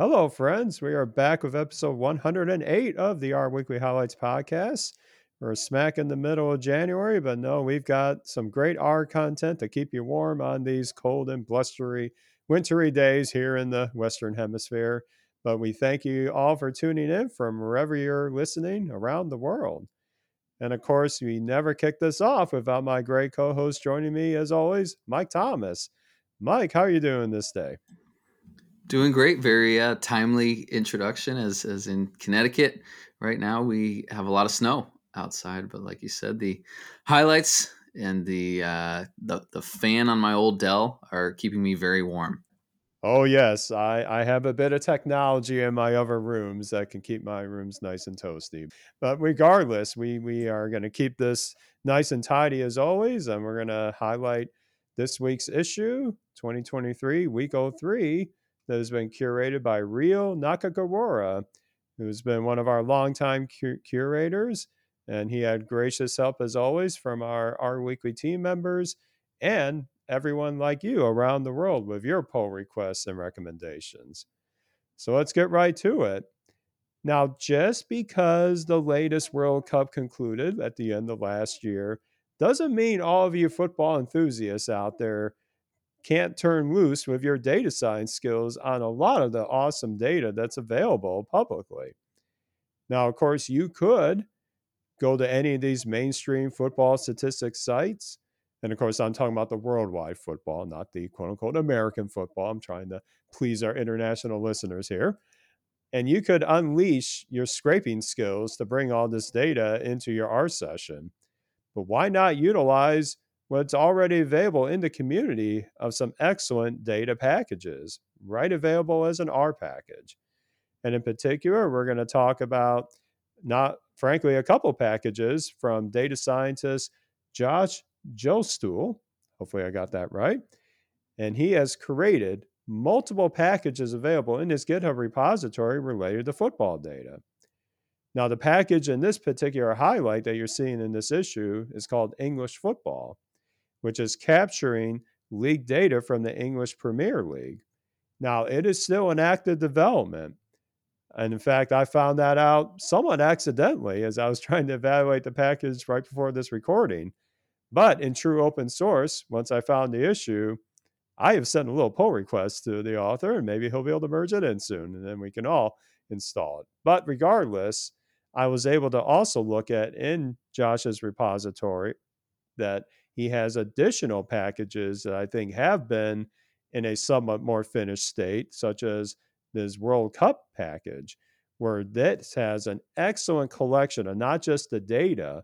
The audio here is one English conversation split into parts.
Hello, friends. We are back with episode 108 of the R Weekly Highlights podcast. We're smack in the middle of January, but no, we've got some great R content to keep you warm on these cold and blustery, wintry days here in the Western Hemisphere. But we thank you all for tuning in from wherever you're listening around the world. And of course, we never kick this off without my great co host joining me, as always, Mike Thomas. Mike, how are you doing this day? Doing great. Very uh, timely introduction as, as in Connecticut. Right now, we have a lot of snow outside, but like you said, the highlights and the, uh, the, the fan on my old Dell are keeping me very warm. Oh yes, I, I have a bit of technology in my other rooms that can keep my rooms nice and toasty. But regardless, we we are going to keep this nice and tidy as always, and we're going to highlight this week's issue, 2023, week 03, that has been curated by Ryo Nakagawara, who's been one of our longtime cu- curators. And he had gracious help, as always, from our, our weekly team members and everyone like you around the world with your pull requests and recommendations. So let's get right to it. Now, just because the latest World Cup concluded at the end of last year doesn't mean all of you football enthusiasts out there can't turn loose with your data science skills on a lot of the awesome data that's available publicly. Now, of course, you could go to any of these mainstream football statistics sites. And of course, I'm talking about the worldwide football, not the quote unquote American football. I'm trying to please our international listeners here. And you could unleash your scraping skills to bring all this data into your R session. But why not utilize what's already available in the community of some excellent data packages, right available as an R package. And in particular, we're going to talk about not frankly a couple packages from data scientist Josh Fjelstul. Hopefully, I got that right. And he has created multiple packages available in his GitHub repository related to football data. Now, the package in this particular highlight that you're seeing in this issue is called English Football which is capturing league data from the English Premier League. Now, it is still in active development. And in fact, I found that out somewhat accidentally as I was trying to evaluate the package right before this recording. But in true open source, once I found the issue, I have sent a little pull request to the author, and maybe he'll be able to merge it in soon, and then we can all install it. But regardless, I was able to also look at in Josh's repository that he has additional packages that I think have been in a somewhat more finished state, such as this World Cup package, where this has an excellent collection of not just the data,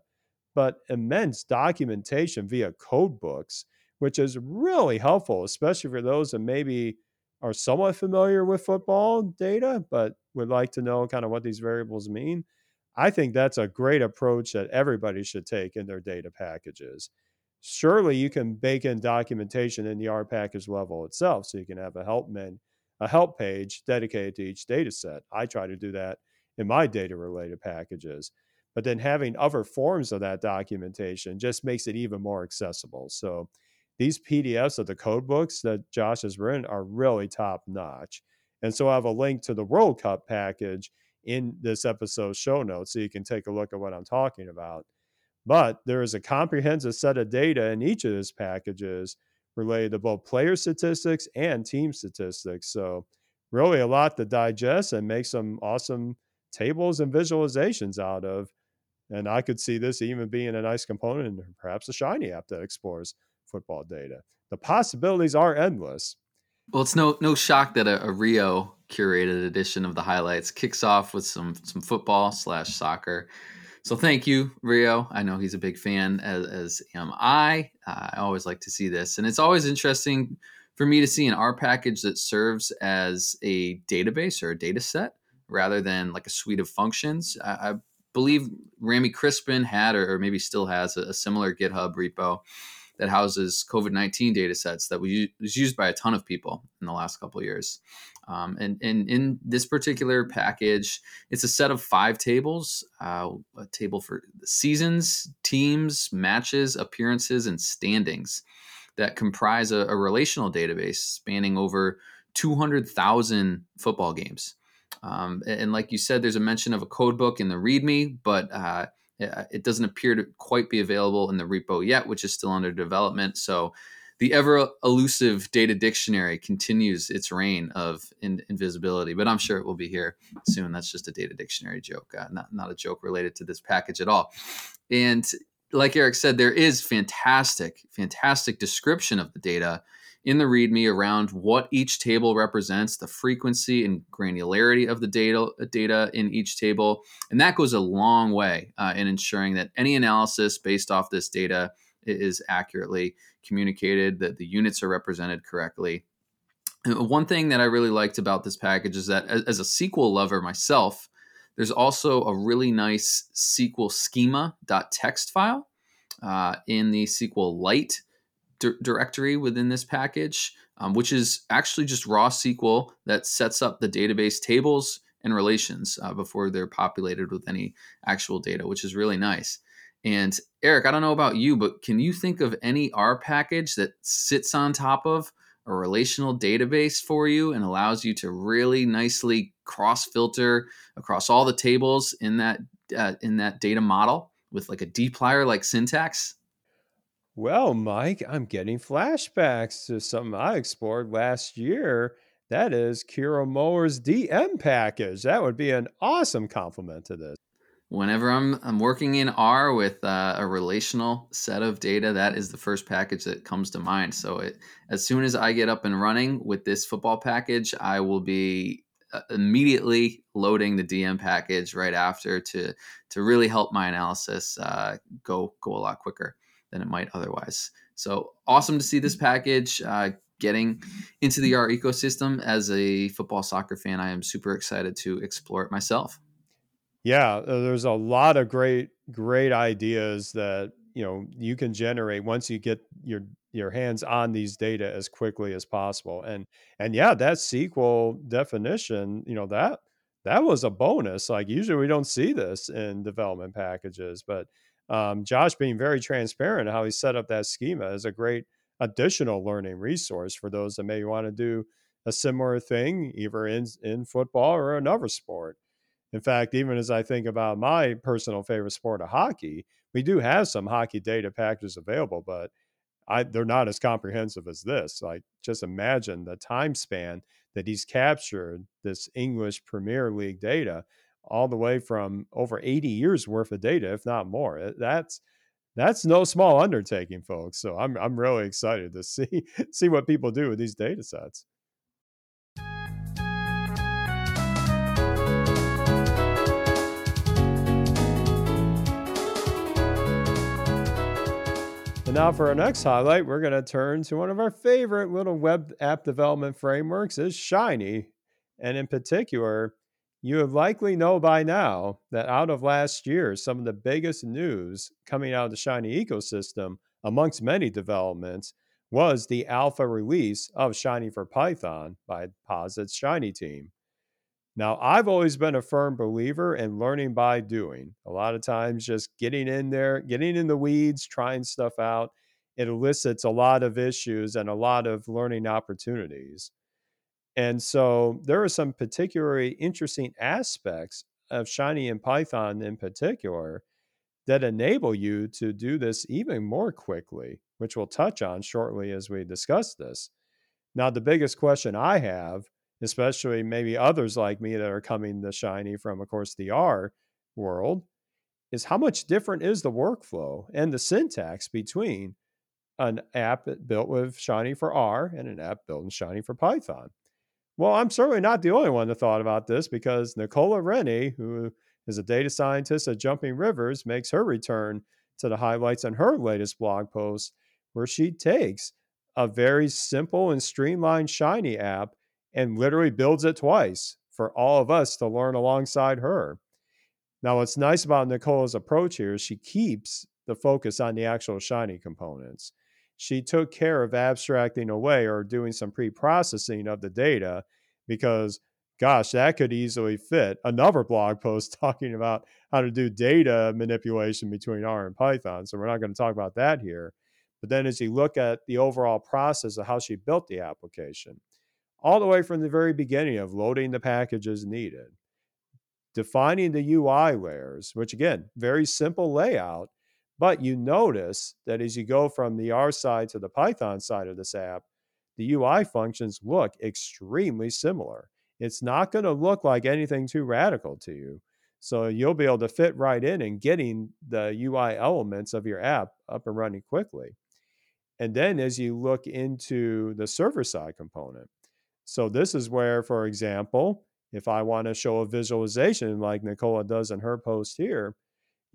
but immense documentation via code books, which is really helpful, especially for those that maybe are somewhat familiar with football data, but would like to know kind of what these variables mean. I think that's a great approach that everybody should take in their data packages surely you can bake in documentation in the R package level itself. So you can have a help men, a help page dedicated to each data set. I try to do that in my data related packages. But then having other forms of that documentation just makes it even more accessible. So these PDFs of the code books that Josh has written are really top notch. And so I have a link to the World Cup package in this episode's show notes so you can take a look at what I'm talking about. But there is a comprehensive set of data in each of these packages related to both player statistics and team statistics. So, really, a lot to digest and make some awesome tables and visualizations out of. And I could see this even being a nice component perhaps a shiny app that explores football data. The possibilities are endless. Well, it's no no shock that a, a Ryo curated edition of the highlights kicks off with some some football slash soccer so thank you, Ryo. I know he's a big fan, as, as am I. Uh, I always like to see this, and it's always interesting for me to see an R package that serves as a database or a data set rather than like a suite of functions. I, I believe Rami Krispin had, or, or maybe still has, a, a, similar GitHub repo that houses COVID 19 data sets that was used by a ton of people in the last couple years. Um, and, and in this particular package, it's a set of five tables uh, a table for seasons, teams, matches, appearances, and standings that comprise a, a relational database spanning over 200,000 football games. Um, and like you said, there's a mention of a code book in the README, but uh, it doesn't appear to quite be available in the repo yet, which is still under development. So the ever elusive data dictionary continues its reign of in- invisibility, but I'm sure it will be here soon. That's just a data dictionary joke, uh, not, not a joke related to this package at all. And like Eric said, there is fantastic, fantastic description of the data in the README around what each table represents, the frequency and granularity of the data, data in each table. And that goes a long way uh, in ensuring that any analysis based off this data is accurately communicated, that the units are represented correctly. And one thing that I really liked about this package is that as a SQL lover myself, there's also a really nice SQL schema.txt file uh, in the SQLite directory within this package, um, which is actually just raw SQL that sets up the database tables and relations uh, before they're populated with any actual data, which is really nice. And Eric, I don't know about you, but can you think of any R package that sits on top of a relational database for you and allows you to really nicely cross filter across all the tables in that uh, in that data model with like a dplyr like syntax? Well, Mike, I'm getting flashbacks to something I explored last year. That is Kirill Müller's DM package. That would be an awesome compliment to this whenever I'm I'm working in R with uh, a relational set of data, that is the first package that comes to mind. So it, as soon as I get up and running with this football package, I will be uh, immediately loading the DM package right after to to really help my analysis uh, go go a lot quicker than it might otherwise. So awesome to see this package. Uh, getting into the R ecosystem as a football soccer fan, I am super excited to explore it myself. Yeah, uh, there's a lot of great great ideas that you know you can generate once you get your your hands on these data as quickly as possible. And and yeah, that SQL definition, you know, that that was a bonus. Like usually we don't see this in development packages, but um, Josh being very transparent how he set up that schema is a great additional learning resource for those that may want to do a similar thing either in in football or another sport. In fact, even as I think about my personal favorite sport of hockey, we do have some hockey data packages available, but I, they're not as comprehensive as this. Like, just imagine the time span that he's captured this English Premier League data, all the way from over 80 years worth of data, if not more. Eh, that's that's no small undertaking, folks. So I'm I'm really excited to see see what people do with these data sets. And now for our next highlight, we're going to turn to one of our favorite little web app development frameworks is Shiny. And in particular, you likely know by now that out of last year, some of the biggest news coming out of the Shiny ecosystem, amongst many developments, was the alpha release of Shiny for Python by Posit's Shiny team. Now, I've always been a firm believer in learning by doing. A lot of times, just getting in there, getting in the weeds, trying stuff out, it elicits a lot of issues and a lot of learning opportunities. And so, there are some particularly interesting aspects of Shiny and Python in particular that enable you to do this even more quickly, which we'll touch on shortly as we discuss this. Now, the biggest question I have especially maybe others like me that are coming to Shiny from, of course, the R world, is how much different is the workflow and the syntax between an app built with Shiny for R and an app built in Shiny for Python? Well, I'm certainly not the only one that thought about this because Nicola Rennie, who is a data scientist at Jumping Rivers, makes her return to the highlights in her latest blog post, where she takes a very simple and streamlined Shiny app and literally builds it twice for all of us to learn alongside her. Now, what's nice about Nicola's approach here is she keeps the focus on the actual Shiny components. She took care of abstracting away or doing some pre processing of the data because, gosh, that could easily fit another blog post talking about how to do data manipulation between R and Python. So, we're not going to talk about that here. But then, as you look at the overall process of how she built the application, all the way from the very beginning of loading the packages needed, defining the UI layers, which again, very simple layout. But you notice that as you go from the R side to the Python side of this app, the UI functions look extremely similar. It's not going to look like anything too radical to you. So you'll be able to fit right in and getting the UI elements of your app up and running quickly. And then as you look into the server side component, so this is where, for example, if I want to show a visualization like Nicola does in her post here,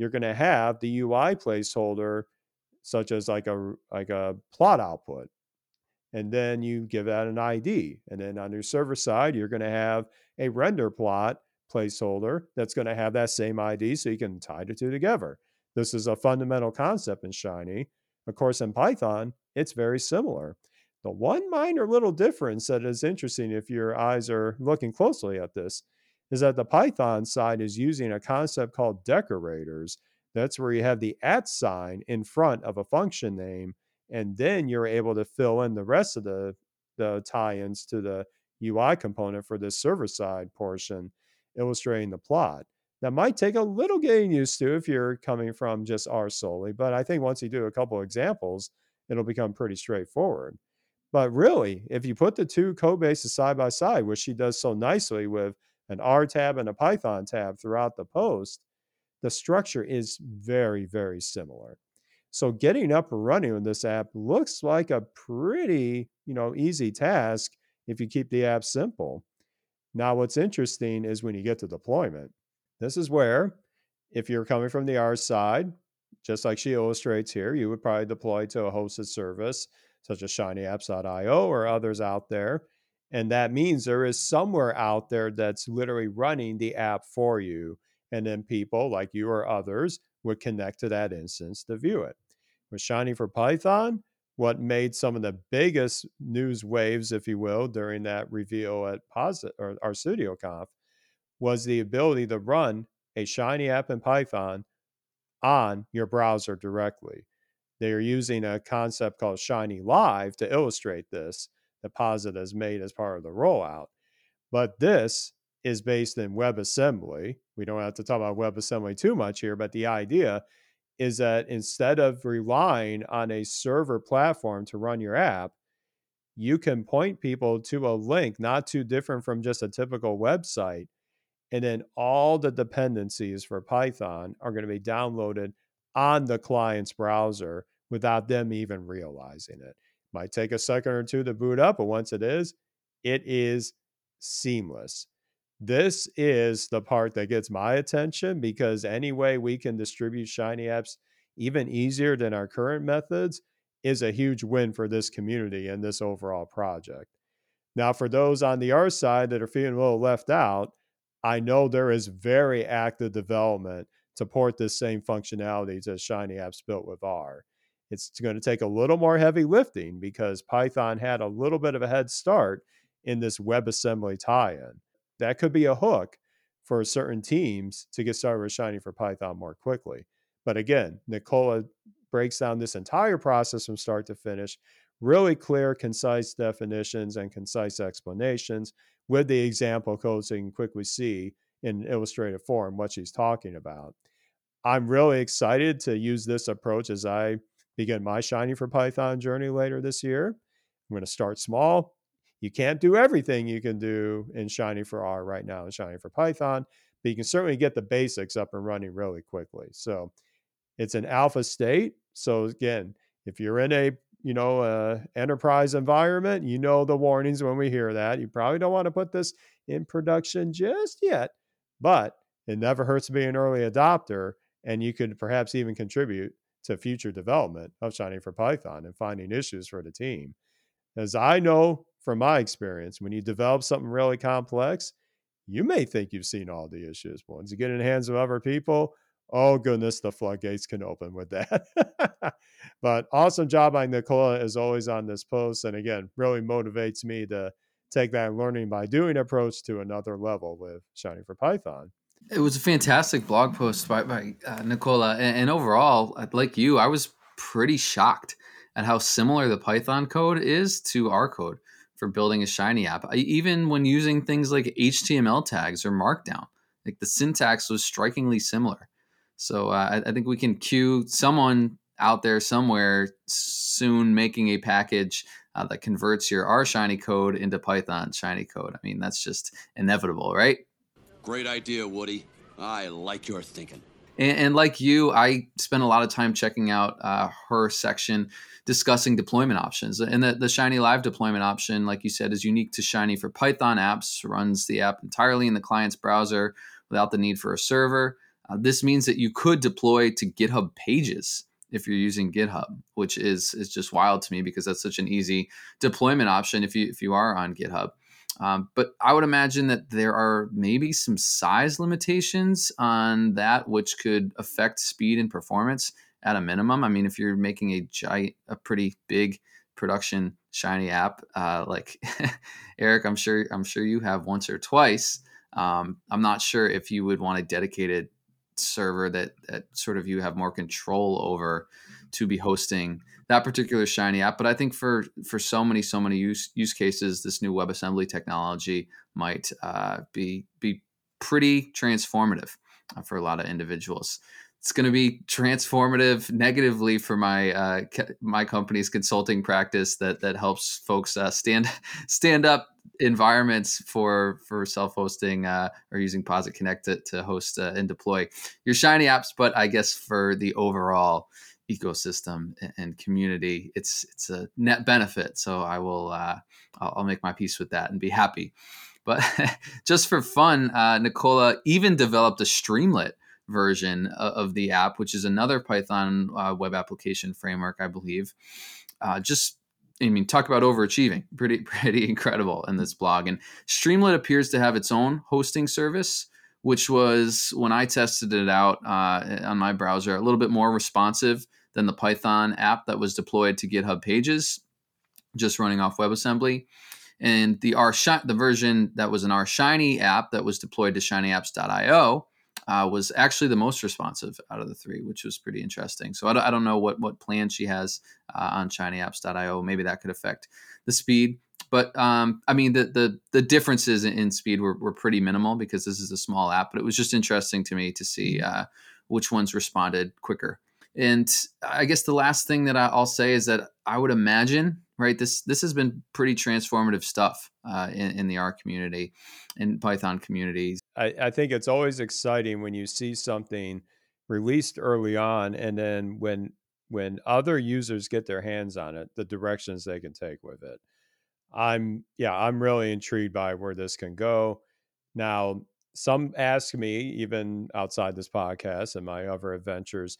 you're going to have the UI placeholder, such as like a like a plot output, and then you give that an ID, and then on your server side, you're going to have a render plot placeholder that's going to have that same ID, so you can tie the two together. This is a fundamental concept in Shiny. Of course, in Python, it's very similar. The one minor little difference that is interesting if your eyes are looking closely at this is that the Python side is using a concept called decorators. That's where you have the at sign in front of a function name, and then you're able to fill in the rest of the, the tie ins to the UI component for this server side portion, illustrating the plot. That might take a little getting used to if you're coming from just R solely, but I think once you do a couple examples, it'll become pretty straightforward. But really, if you put the two code bases side by side, which she does so nicely with an R tab and a Python tab throughout the post, the structure is very, very similar. So getting up and running with this app looks like a pretty, you know, easy task if you keep the app simple. Now, what's interesting is when you get to deployment. This is where, if you're coming from the R side, just like she illustrates here, you would probably deploy to a hosted service such as shinyapps.io or others out there. And that means there is somewhere out there that's literally running the app for you. And then people like you or others would connect to that instance to view it. With Shiny for Python, what made some of the biggest news waves, if you will, during that reveal at Posit or RStudioConf was the ability to run a Shiny app in Python on your browser directly. They are using a concept called Shiny Live to illustrate this that Posit has made as part of the rollout. But this is based in WebAssembly. We don't have to talk about WebAssembly too much here, but the idea is that instead of relying on a server platform to run your app, you can point people to a link not too different from just a typical website. And then all the dependencies for Python are going to be downloaded on the client's browser without them even realizing it. Might take a second or two to boot up, but once it is, it is seamless. This is the part that gets my attention because any way we can distribute Shiny apps even easier than our current methods is a huge win for this community and this overall project. Now, for those on the R side that are feeling a little left out, I know there is very active development to port this same functionalities as Shiny apps built with R. It's going to take a little more heavy lifting because Python had a little bit of a head start in this WebAssembly tie in. That could be a hook for certain teams to get started with Shiny for Python more quickly. But again, Nicola breaks down this entire process from start to finish, really clear, concise definitions and concise explanations with the example code so you can quickly see in illustrative form what she's talking about. I'm really excited to use this approach as I begin my Shiny for Python journey later this year. I'm going to start small. You can't do everything you can do in Shiny for R right now in Shiny for Python, but you can certainly get the basics up and running really quickly. So it's an alpha state. So again, if you're in a you know enterprise environment, you know the warnings when we hear that. You probably don't want to put this in production just yet, but it never hurts to be an early adopter, and you could perhaps even contribute to future development of Shiny for Python and finding issues for the team. As I know from my experience, when you develop something really complex, you may think you've seen all the issues. But once you get in the hands of other people, oh goodness, the floodgates can open with that. but awesome job by Nicola as always on this post. And again, really motivates me to take that learning by doing approach to another level with Shiny for Python. It was a fantastic blog post by, by uh, Nicola. And, and overall, like you, I was pretty shocked at how similar the Python code is to R code. for building a Shiny app, even when using things like HTML tags or Markdown. Like the syntax was strikingly similar. So uh, I, I think we can cue someone out there somewhere soon making a package uh, that converts your R Shiny code into Python Shiny code. I mean, that's just inevitable, right? Great idea, Woody. I like your thinking. And, and like you, I spent a lot of time checking out uh, her section discussing deployment options. And the, the Shiny Live deployment option, like you said, is unique to Shiny for Python apps, runs the app entirely in the client's browser without the need for a server. Uh, this means that you could deploy to GitHub pages if you're using GitHub, which is is just wild to me because that's such an easy deployment option if you if you are on GitHub. Um, but I would imagine that there are maybe some size limitations on that, which could affect speed and performance at a minimum. I mean, if you're making a giant, a pretty big production Shiny app, uh, like Eric, I'm sure I'm sure you have once or twice. Um, I'm not sure if you would want a dedicated server that that sort of you have more control over to be hosting that particular shiny app but i think for for so many so many use use cases this new webassembly technology might uh, be be pretty transformative uh, for a lot of individuals it's going to be transformative negatively for my uh, my company's consulting practice that that helps folks uh, stand stand up environments for for self hosting uh, or using Posit Connect to, to host uh, and deploy your Shiny apps. But I guess for the overall ecosystem and community, it's it's a net benefit. So I will uh, I'll, make my peace with that and be happy. But just for fun, uh, Nicola even developed a Streamlit version of the app, which is another Python uh, web application framework, I believe. Uh, just I mean, talk about overachieving. Pretty, pretty incredible in this blog. And Streamlit appears to have its own hosting service, which was when I tested it out uh, on my browser, a little bit more responsive than the Python app that was deployed to GitHub Pages, just running off WebAssembly. And the R the version that was an R Shiny app that was deployed to ShinyApps.io uh, was actually the most responsive out of the three, which was pretty interesting. So I don't, I don't know what what plan she has uh, on ShinyApps.io. Maybe that could affect the speed. But um, I mean, the the the differences in speed were, were pretty minimal because this is a small app. But it was just interesting to me to see mm-hmm. uh, which ones responded quicker. And I guess the last thing that I'll say is that I would imagine right? This this has been pretty transformative stuff uh, in, in, the R community, in Python communities. I, I think it's always exciting when you see something released early on, and then when when other users get their hands on it, the directions they can take with it. I'm yeah, I'm really intrigued by where this can go. Now, some ask me, even outside this podcast and my other adventures,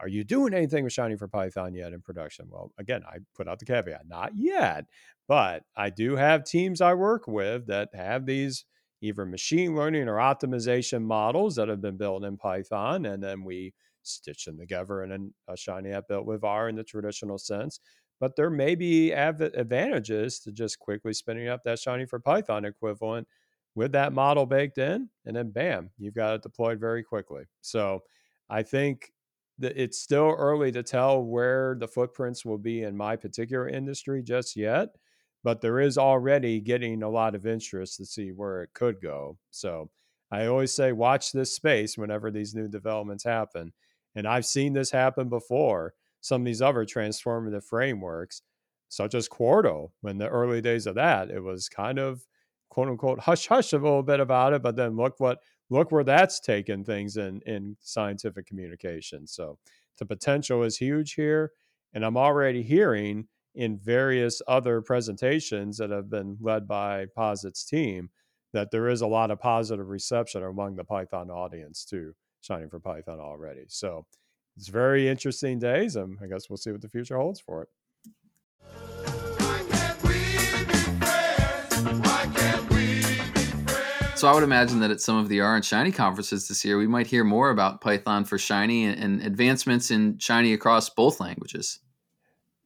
are you doing anything with Shiny for Python yet in production? Well, again, I put out the caveat, not yet, but I do have teams I work with that have these either machine learning or optimization models that have been built in Python, and then we stitch them together in a Shiny app built with R in the traditional sense. But there may be advantages to just quickly spinning up that Shiny for Python equivalent with that model baked in, and then bam, you've got it deployed very quickly. So I think it's still early to tell where the footprints will be in my particular industry just yet, but there is already getting a lot of interest to see where it could go. So I always say, watch this space whenever these new developments happen. And I've seen this happen before. Some of these other transformative frameworks, such as Quarto, when the early days of that, it was kind of quote unquote hush hush a little bit about it, but then look what look where that's taken things in in scientific communication. So the potential is huge here, and I'm already hearing in various other presentations that have been led by Posit's team that there is a lot of positive reception among the Python audience to Shiny for Python already. So it's very interesting days, and I guess we'll see what the future holds for it. So I would imagine that at some of the R and Shiny conferences this year, we might hear more about Python for Shiny and, advancements in Shiny across both languages.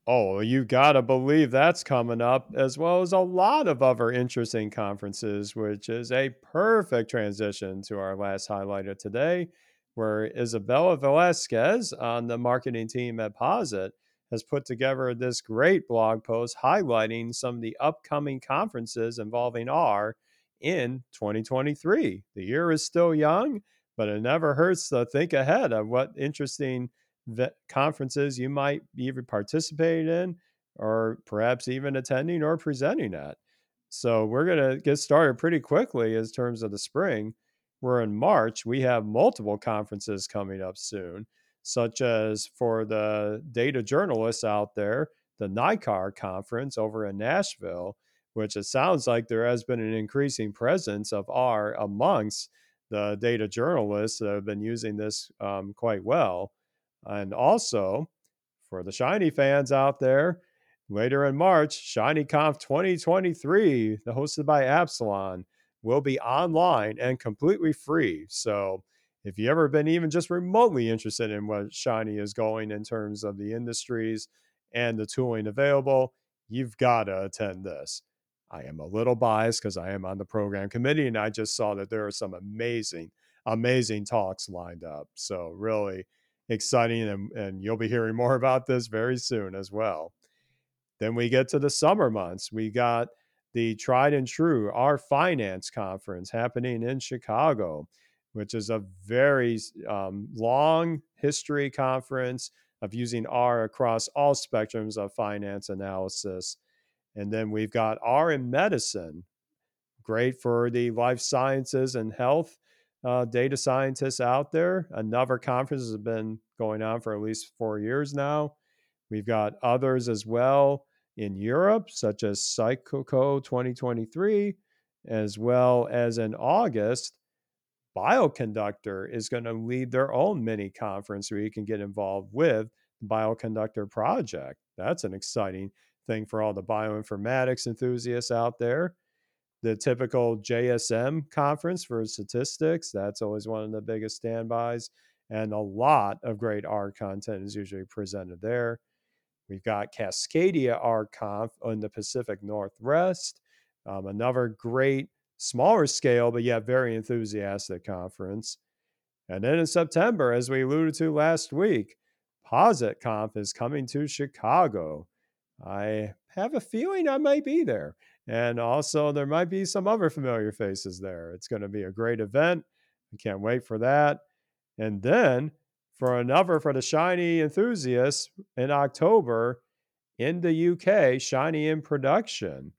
Oh, you gotta believe that's coming up, as well as a lot of other interesting conferences, which is a perfect transition to our last highlighter today, where Isabella Velasquez on the marketing team at Posit has put together this great blog post highlighting some of the upcoming conferences involving R in 2023. The year is still young, but it never hurts to think ahead of what interesting conferences you might even participate in or perhaps even attending or presenting at. So we're going to get started pretty quickly in terms of the spring. We're in March. We have multiple conferences coming up soon, such as for the data journalists out there, the NICAR conference over in Nashville, which it sounds like there has been an increasing presence of R amongst the data journalists that have been using this um, quite well. And also for the Shiny fans out there, Later in March, ShinyConf 2023, hosted by Appsilon, will be online and completely free. So if you've ever been even just remotely interested in what Shiny is going in terms of the industries and the tooling available, you've got to attend this. I am a little biased because I am on the program committee and I just saw that there are some amazing, amazing talks lined up. So, really exciting. And, and you'll be hearing more about this very soon as well. Then we get to the summer months. We got the tried and true R Finance Conference happening in Chicago, which is a very um, long history conference of using R across all spectrums of finance analysis. And then we've got R in medicine, great for the life sciences and health uh, data scientists out there. Another conference has been going on for at least four years now. We've got others as well in Europe, such as Psychoco 2023, as well as in August, Bioconductor is going to lead their own mini conference where you can get involved with the Bioconductor project. That's an exciting thing for all the bioinformatics enthusiasts out there. The typical JSM conference for statistics, that's always one of the biggest standbys. And a lot of great R content is usually presented there. We've got Cascadia RConf in the Pacific Northwest, um, another great smaller scale, but yet very enthusiastic conference. And then in September, as we alluded to last week, PositConf is coming to Chicago. I have a feeling I might be there. And also, there might be some other familiar faces there. It's going to be a great event. I can't wait for that. And then for another for the shiny enthusiasts in October in the UK, Shiny in Production.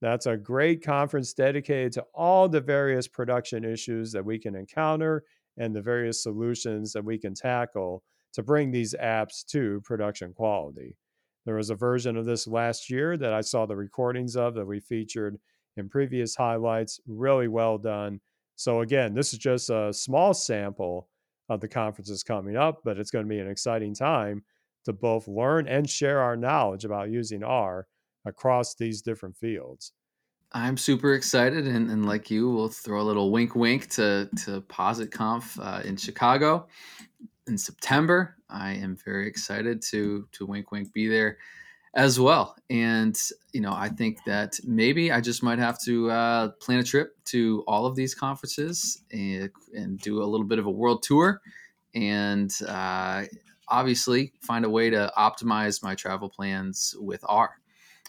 That's a great conference dedicated to all the various production issues that we can encounter and the various solutions that we can tackle to bring these apps to production quality. There was a version of this last year that I saw the recordings of that we featured in previous highlights. Really well done. So, again, this is just a small sample of the conferences coming up, but it's going to be an exciting time to both learn and share our knowledge about using R across these different fields. I'm super excited, and, and like you, we'll throw a little wink, wink to to PositConf uh, in Chicago in September. I am very excited to to wink, wink be there as well. And you know, I think that maybe I just might have to uh, plan a trip to all of these conferences and, and do a little bit of a world tour, and uh, obviously find a way to optimize my travel plans with R.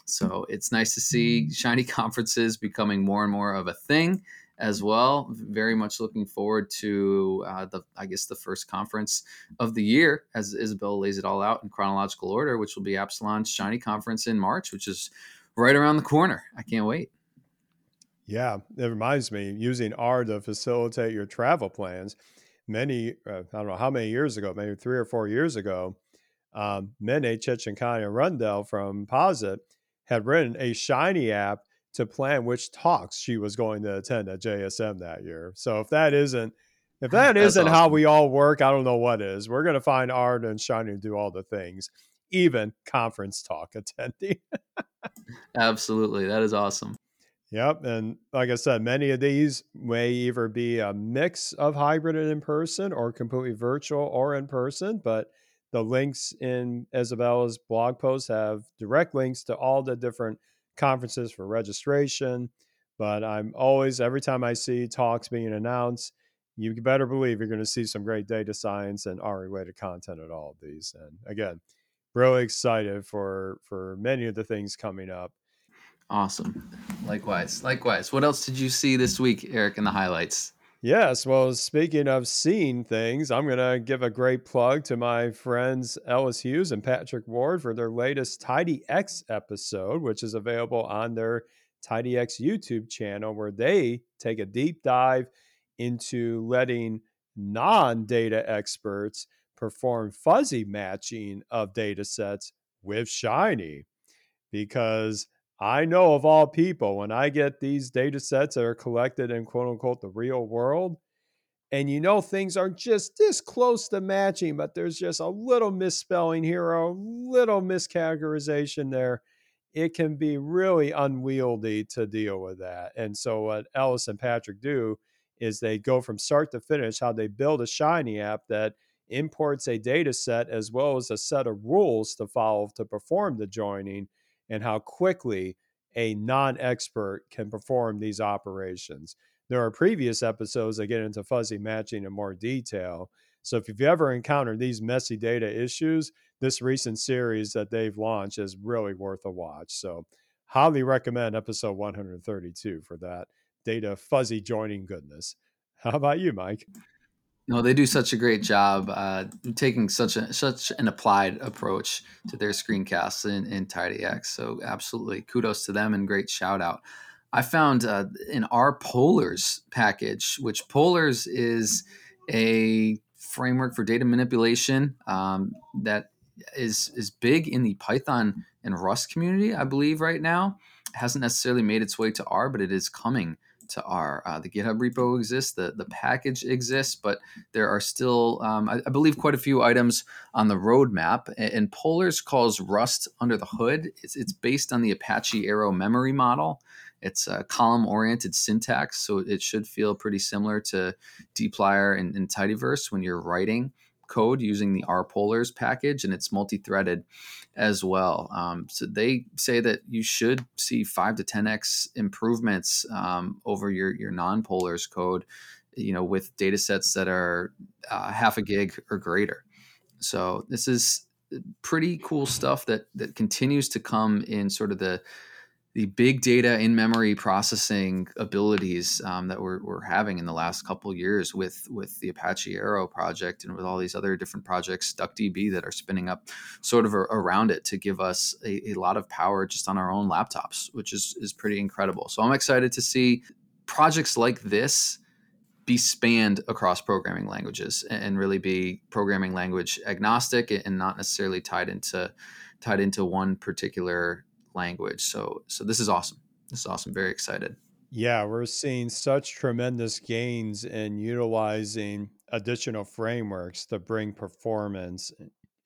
So it's nice to see shiny conferences becoming more and more of a thing as well. Very much looking forward to uh, the, I guess, the first conference of the year as Isabel lays it all out in chronological order, which will be Appsilon's Shiny Conference in March, which is right around the corner. I can't wait. Yeah, it reminds me using R to facilitate your travel plans. Many, uh, I don't know how many years ago, maybe three or four years ago, um, Mine Çetinkaya-Rundel from Posit had written a Shiny app to plan which talks she was going to attend at JSM that year. So if that isn't if that isn't awesome. how we all work, I don't know what is. We're going to find Art and Shiny to do all the things, even conference talk attending. Absolutely. That is awesome. Yep. And like I said, many of these may either be a mix of hybrid and in person or completely virtual or in person. But the links in Isabella's blog post have direct links to all the different conferences for registration. But I'm always, every time I see talks being announced, you better believe you're going to see some great data science and R related content at all of these. And again, really excited for for many of the things coming up. Awesome. Likewise. Likewise. What else did you see this week, Eric, in the highlights? Yes. Well, speaking of seeing things, I'm going to give a great plug to my friends Ellis Hughes and Patrick Ward for their latest TidyX episode, which is available on their TidyX YouTube channel, where they take a deep dive into letting non data experts perform fuzzy matching of data sets with Shiny. Because I know of all people, when I get these data sets that are collected in quote unquote the real world, and you know things are just this close to matching, but there's just a little misspelling here, a little miscategorization there. It can be really unwieldy to deal with that. And so, what Ellis and Patrick do is they go from start to finish how they build a Shiny app that imports a data set as well as a set of rules to follow to perform the joining and how quickly a non expert can perform these operations. There are previous episodes that get into fuzzy matching in more detail. So if you've ever encountered these messy data issues, this recent series that they've launched is really worth a watch. So highly recommend episode 132 for that data fuzzy joining goodness. How about you, Mike? No, they do such a great job uh, taking such a such an applied approach to their screencasts in, in TidyX. So absolutely, kudos to them and great shout out. I found uh, in rpolars package, which Polars is a framework for data manipulation um, that is is big in the Python and Rust community, I believe, right now. It hasn't necessarily made its way to R, but it is coming to R. Uh, the GitHub repo exists, the, the package exists, but there are still, um, I, I, believe, quite a few items on the roadmap. And, and Polars calls Rust under the hood. It's, it's based on the Apache Arrow memory model. It's a column oriented syntax, so it should feel pretty similar to dplyr and, and Tidyverse when you're writing code using the rpolars package, and it's multi-threaded as well. Um, so they say that you should see five to 10x improvements um, over your your non-polars code, you know, with data sets that are uh, half a gig or greater. So this is pretty cool stuff that that continues to come in sort of the the big data in memory processing abilities um, that we're, we're having in the last couple years with with the Apache Arrow project and with all these other different projects, DuckDB, that are spinning up sort of a, around it to give us a, a, lot of power just on our own laptops, which is is pretty incredible. So I'm excited to see projects like this be spanned across programming languages and really be programming language agnostic and not necessarily tied into tied into one particular language. So so this is awesome. This is awesome. Very excited. Yeah, we're seeing such tremendous gains in utilizing additional frameworks to bring performance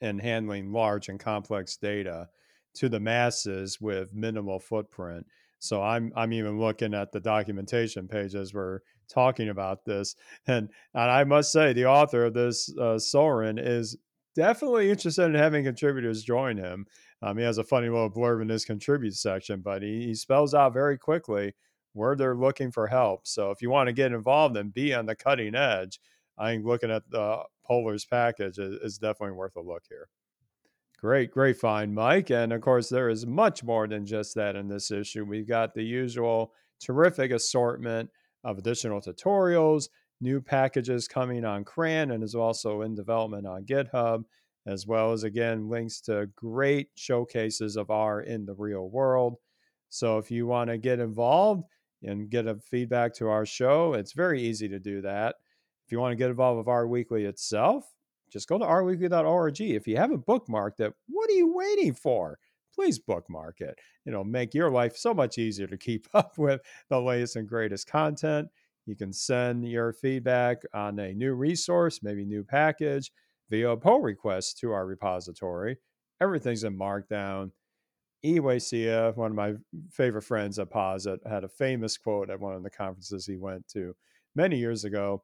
and handling large and complex data to the masses with minimal footprint. So I'm I'm even looking at the documentation page as we're talking about this, and and I must say the author of this uh, Soren is definitely interested in having contributors join him. Um, he has a funny little blurb in his contribute section, but he, he spells out very quickly where they're looking for help. So if you want to get involved and be on the cutting edge, I think looking at the Polars package is, is definitely worth a look here. Great, great find, Mike. And of course, there is much more than just that in this issue. We've got the usual terrific assortment of additional tutorials, new packages coming on CRAN, and is also in development on GitHub as well as again links to great showcases of R in the real world. So if you want to get involved and get a feedback to our show, it's very easy to do that. If you want to get involved with R Weekly itself, just go to rweekly.org. If you haven't bookmarked it, what are you waiting for? Please bookmark it. It'll make your life so much easier to keep up with the latest and greatest content. You can send your feedback on a new resource, maybe new package, via a uh, pull request to our repository. Everything's in Markdown. Yihui Xie, one of my favorite friends at Posit, had a famous quote at one of the conferences he went to many years ago.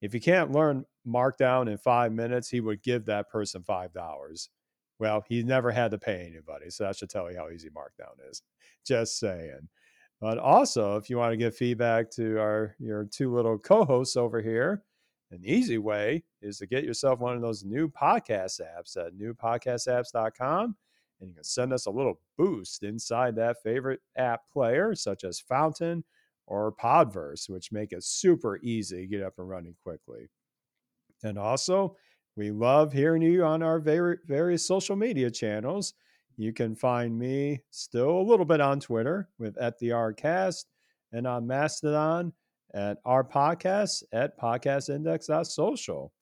If you can't learn Markdown in five minutes, he would give that person $5. Well, he never had to pay anybody. So that should tell you how easy Markdown is. Just saying. But also, if you want to give feedback to our your two little co-hosts over here, An easy way is to get yourself one of those new podcast apps at newpodcastapps.com and you can send us a little boost inside that favorite app player, such as Fountain or Podverse, which make it super easy to get up and running quickly. And also, we love hearing you on our various social media channels. You can find me still a little bit on Twitter with at the Rcast and on Mastodon at our podcast at podcastindex.social.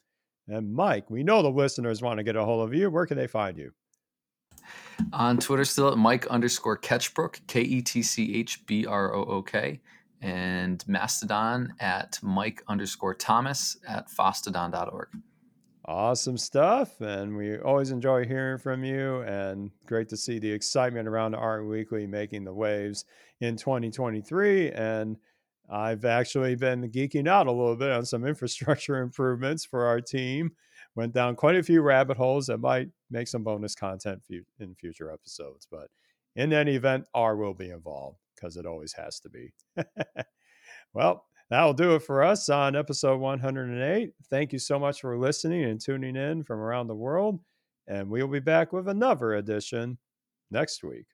And Mike, we know the listeners want to get a hold of you. Where can they find you? On Twitter, still at Mike underscore Ketchbrook, K E T C H B R O O K, and Mastodon at Mike underscore Thomas at fosstodon.org. Awesome stuff. And we always enjoy hearing from you, and great to see the excitement around R Weekly making the waves in 2023. And I've actually been geeking out a little bit on some infrastructure improvements for our team. Went down quite a few rabbit holes that might make some bonus content in future episodes. But in any event, R will be involved because it always has to be. well, that'll do it for us on episode 108. Thank you so much for listening and tuning in from around the world. And we'll be back with another edition next week.